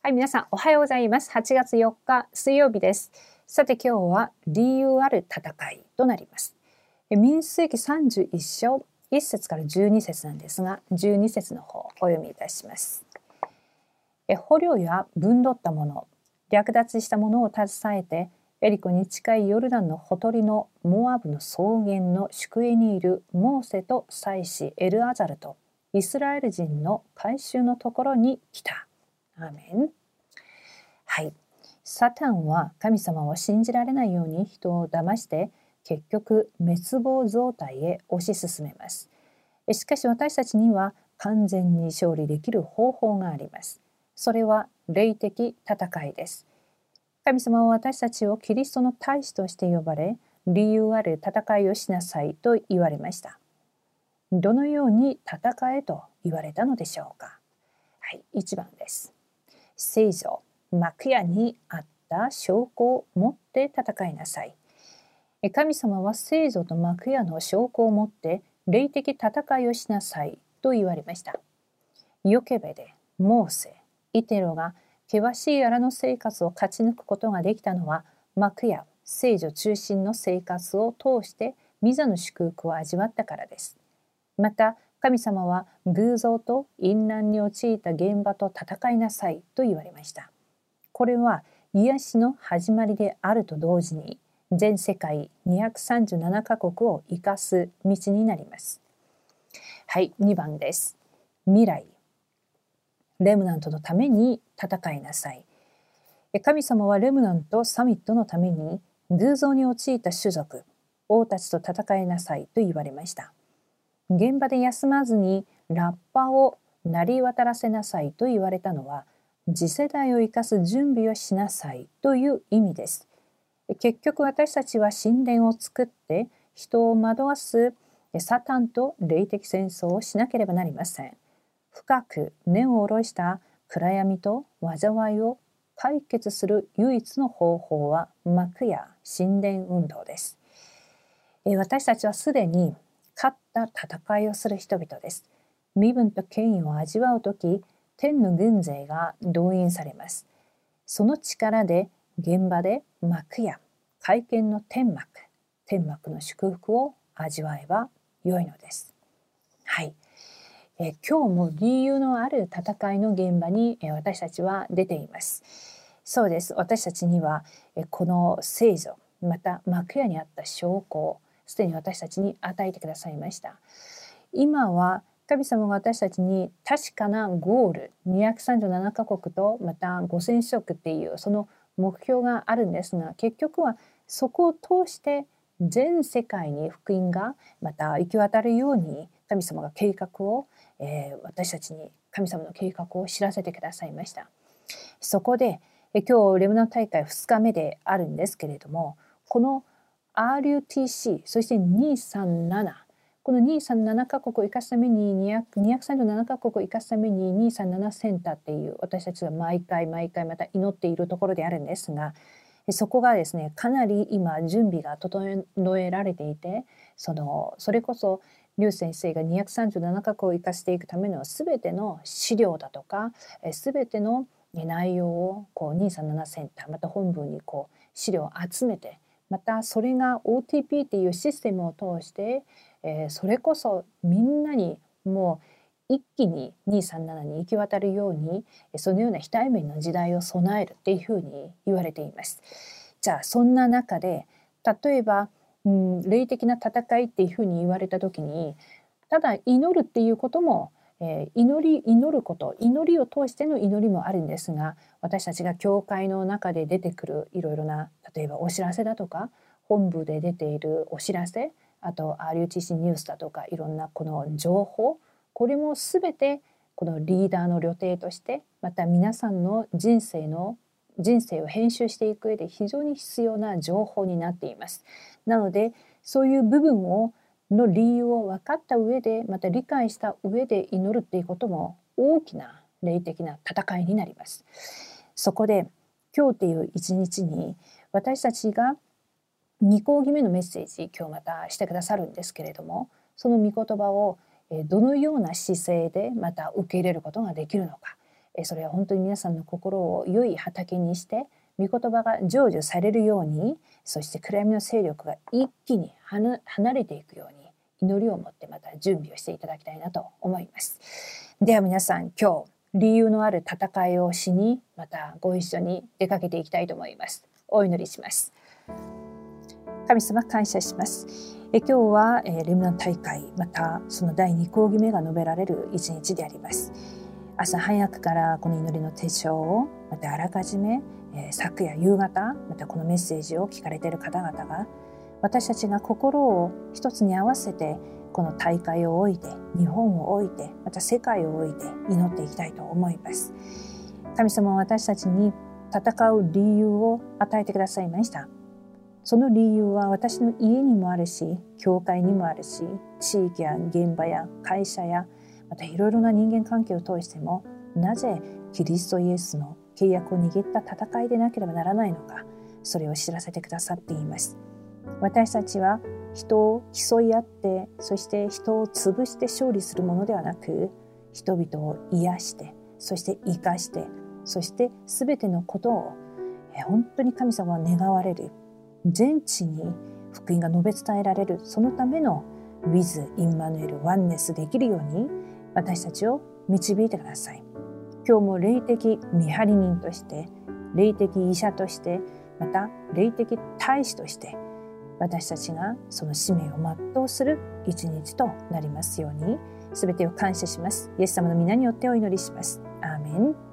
はい、皆さんおはようございます。8月4日水曜日です。さて今日は理由ある戦いとなります。民数記31章1節から12節なんですが、12節の方お読みいたします。捕虜や分取ったもの、略奪したものを携えてエリコに近いヨルダンのほとりのモアブの草原の宿営にいるモーセと祭司エルアザルとイスラエル人の改宗のところに来た。アーメンはい。サタンは神様を信じられないように人を騙して結局滅亡状態へ推し進めます。しかし私たちには完全に勝利できる方法があります。それは霊的戦いです。神様は私たちをキリストの大使として呼ばれ、理由ある戦いをしなさいと言われました。どのように戦えと言われたのでしょうか。はい、1番です。聖女、幕屋にあった証拠を持って戦いなさい。神様は聖女と幕屋の証拠を持って霊的戦いをしなさいと言われました。ヨケベでモーセ、イテロが険しい荒の生活を勝ち抜くことができたのは幕や聖女中心の生活を通してミザの祝福を味わったからです。また神様は偶像と淫乱に陥った現場と戦いなさいと言われました。これは癒しの始まりであると同時に全世界237カ国を生かす道になります。はい、2番です。未来レムナントのために戦いなさい。神様はレムナントサミットのために偶像に陥った種族、王たちと戦いなさいと言われました。現場で休まずにラッパを鳴り渡らせなさいと言われたのは次世代を生かす準備をしなさいという意味です。結局私たちは神殿を作って人を惑わすサタンと霊的戦争をしなければなりません。深く根を下ろした暗闇と災いを解決する唯一の方法は幕や神殿運動です。私たちはすでにった戦いをする人々です。身分と権威を味わう時、天の軍勢が動員されます。その力で現場で幕や会見の天幕、天幕の祝福を味わえば良いのです。はい。え今日も理由のある戦いの現場に、え私たちは出ています。そうです。私たちには、えこの聖女、また幕屋にあった証拠すでに私たちに与えてくださいました。今は神様が私たちに確かなゴール237カ国とまた5,000食っていうその目標があるんですが結局はそこを通して全世界に福音がまた行き渡るように神様が計画をえー、私たちに神様の計画を知らせてくださいました。そこで、今日レムナ大会2日目であるんですけれどもこの RUTC そして237この237カ国を生かすために237カ国を生かすために237センターっていう私たちが毎回毎回また祈っているところであるんですがそこがですねかなり今準備が整えられていてそのそれこそ劉先生が237カ国を生かしていくための全ての資料だとか全ての内容をこう237センターまた本部にこう資料を集めてまたそれが OTP っていうシステムを通して、えー、それこそみんなにもう一気に237に行き渡るようにそのような非対面の時代を備えるっていうふうに言われています。じゃあそんな中で例えばうん、霊的な戦いっていうふうに言われた時にただ祈るっていうことも、えー、祈り祈ること祈りを通しての祈りもあるんですが私たちが教会の中で出てくるいろいろな例えばお知らせだとか本部で出ているお知らせあと RUTC ニュースだとかいろんなこの情報これも全てこのリーダーの旅程としてまた皆さんの人生の人生を編集していく上で非常に必要な情報になっています。なのでそういう部分をの理由を分かった上でまた理解した上で祈るっていうことも大きな霊的な戦いになります。そこで今日っていう一日に私たちが2講義目のメッセージ今日またしてくださるんですけれどもその御言葉をどのような姿勢でまた受け入れることができるのかそれは本当に皆さんの心を良い畑にして御言葉が成就されるようにそして暗闇の勢力が一気に離れていくように祈りを持ってまた準備をしていただきたいなと思います。では皆さん今日理由のある戦いをしにまたご一緒に出かけていきたいと思います。お祈りします。神様感謝します。え今日は、えレムナン大会またその第2講義目が述べられる一日であります。朝早くからこの祈りの手帳をまたあらかじめ、え昨夜夕方またこのメッセージを聞かれている方々が私たちが心を一つに合わせてこの大会を置いて日本を置いてまた世界を置いて祈っていきたいと思います。神様は私たちに戦う理由を与えてくださいました。その理由は私の家にもあるし教会にもあるし地域や現場や会社やまたいろいろな人間関係を通してもなぜキリストイエスの契約を握った戦いでなければならないのかそれを知らせてくださっています。私たちは人を競い合ってそして人を潰して勝利するものではなく人々を癒してそして生かしてそして全てのことを本当に神様は願われる全地に福音が述べ伝えられるそのための With インマヌエルワンネスできるように私たちを導いてください。今日も霊的見張り人として霊的医者としてまた霊的大使として私たちがその使命を全うする一日となりますように全てを感謝します。イエス様の皆によってお祈りします。アーメン。